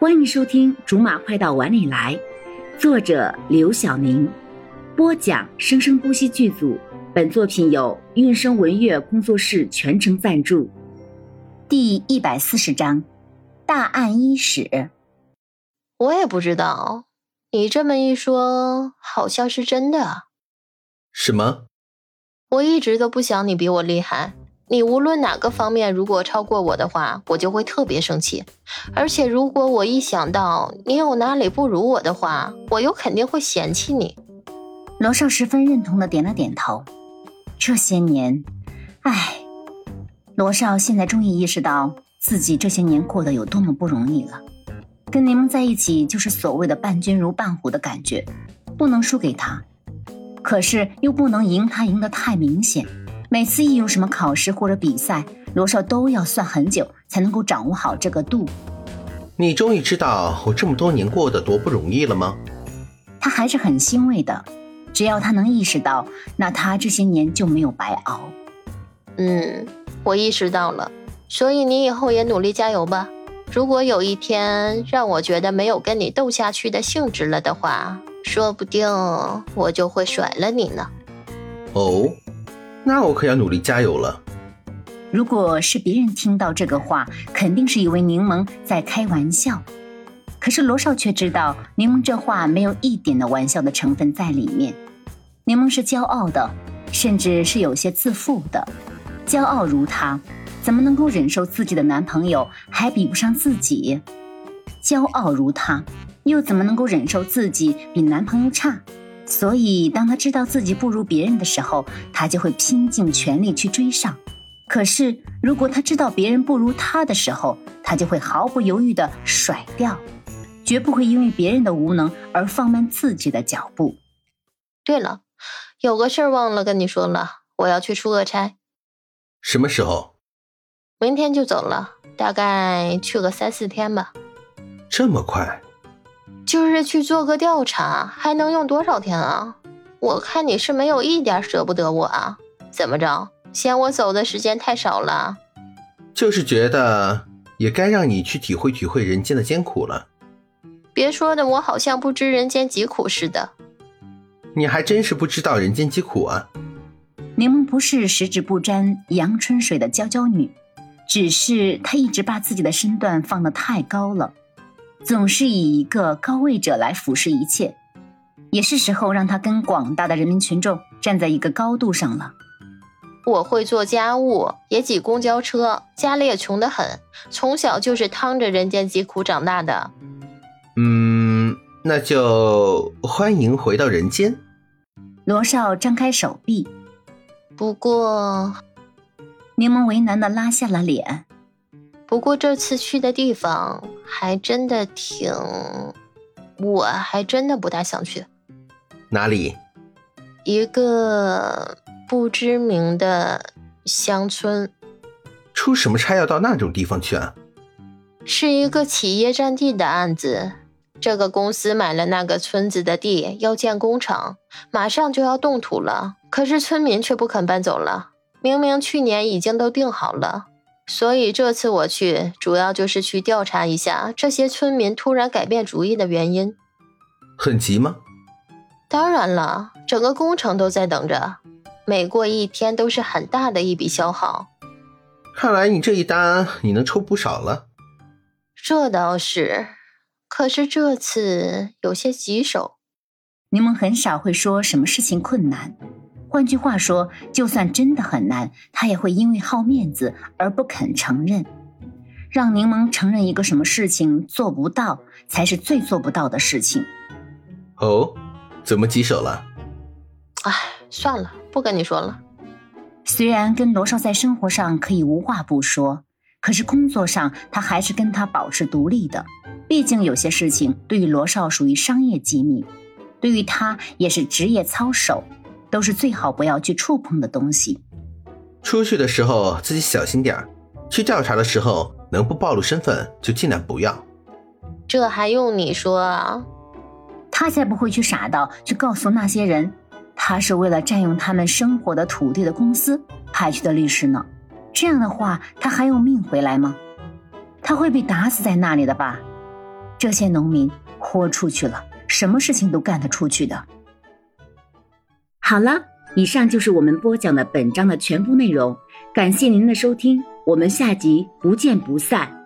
欢迎收听《竹马快到碗里来》，作者刘晓宁，播讲生生不息剧组。本作品由韵声文乐工作室全程赞助。第一百四十章，大案伊始。我也不知道，你这么一说，好像是真的。什么？我一直都不想你比我厉害。你无论哪个方面，如果超过我的话，我就会特别生气。而且，如果我一想到你有哪里不如我的话，我又肯定会嫌弃你。罗少十分认同的点了点头。这些年，唉，罗少现在终于意识到自己这些年过得有多么不容易了。跟柠檬在一起，就是所谓的伴君如伴虎的感觉，不能输给他，可是又不能赢他赢得太明显。每次一有什么考试或者比赛，罗少都要算很久才能够掌握好这个度。你终于知道我这么多年过得多不容易了吗？他还是很欣慰的。只要他能意识到，那他这些年就没有白熬。嗯，我意识到了，所以你以后也努力加油吧。如果有一天让我觉得没有跟你斗下去的兴致了的话，说不定我就会甩了你呢。哦，那我可要努力加油了。如果是别人听到这个话，肯定是以为柠檬在开玩笑。可是罗少却知道，柠檬这话没有一点的玩笑的成分在里面。柠檬是骄傲的，甚至是有些自负的。骄傲如她，怎么能够忍受自己的男朋友还比不上自己？骄傲如她，又怎么能够忍受自己比男朋友差？所以，当他知道自己不如别人的时候，他就会拼尽全力去追上。可是，如果他知道别人不如他的时候，他就会毫不犹豫地甩掉。绝不会因为别人的无能而放慢自己的脚步。对了，有个事儿忘了跟你说了，我要去出个差。什么时候？明天就走了，大概去个三四天吧。这么快？就是去做个调查，还能用多少天啊？我看你是没有一点舍不得我啊？怎么着？嫌我走的时间太少了？就是觉得也该让你去体会体会人间的艰苦了。别说的，我好像不知人间疾苦似的。你还真是不知道人间疾苦啊！柠檬不是十指不沾阳春水的娇娇女，只是她一直把自己的身段放得太高了，总是以一个高位者来俯视一切。也是时候让他跟广大的人民群众站在一个高度上了。我会做家务，也挤公交车，家里也穷得很，从小就是趟着人间疾苦长大的。嗯，那就欢迎回到人间。罗少张开手臂，不过，柠檬为难的拉下了脸。不过这次去的地方还真的挺，我还真的不大想去。哪里？一个不知名的乡村。出什么差要到那种地方去啊？是一个企业占地的案子。这个公司买了那个村子的地，要建工厂，马上就要动土了。可是村民却不肯搬走了，明明去年已经都定好了。所以这次我去，主要就是去调查一下这些村民突然改变主意的原因。很急吗？当然了，整个工程都在等着，每过一天都是很大的一笔消耗。看来你这一单你能抽不少了。这倒是。可是这次有些棘手。柠檬很少会说什么事情困难，换句话说，就算真的很难，他也会因为好面子而不肯承认。让柠檬承认一个什么事情做不到，才是最做不到的事情。哦，怎么棘手了？哎，算了，不跟你说了。虽然跟罗少在生活上可以无话不说，可是工作上他还是跟他保持独立的。毕竟有些事情对于罗少属于商业机密，对于他也是职业操守，都是最好不要去触碰的东西。出去的时候自己小心点儿，去调查的时候能不暴露身份就尽量不要。这还用你说啊？他才不会去傻到去告诉那些人，他是为了占用他们生活的土地的公司派去的律师呢。这样的话，他还有命回来吗？他会被打死在那里的吧？这些农民豁出去了，什么事情都干得出去的。好了，以上就是我们播讲的本章的全部内容，感谢您的收听，我们下集不见不散。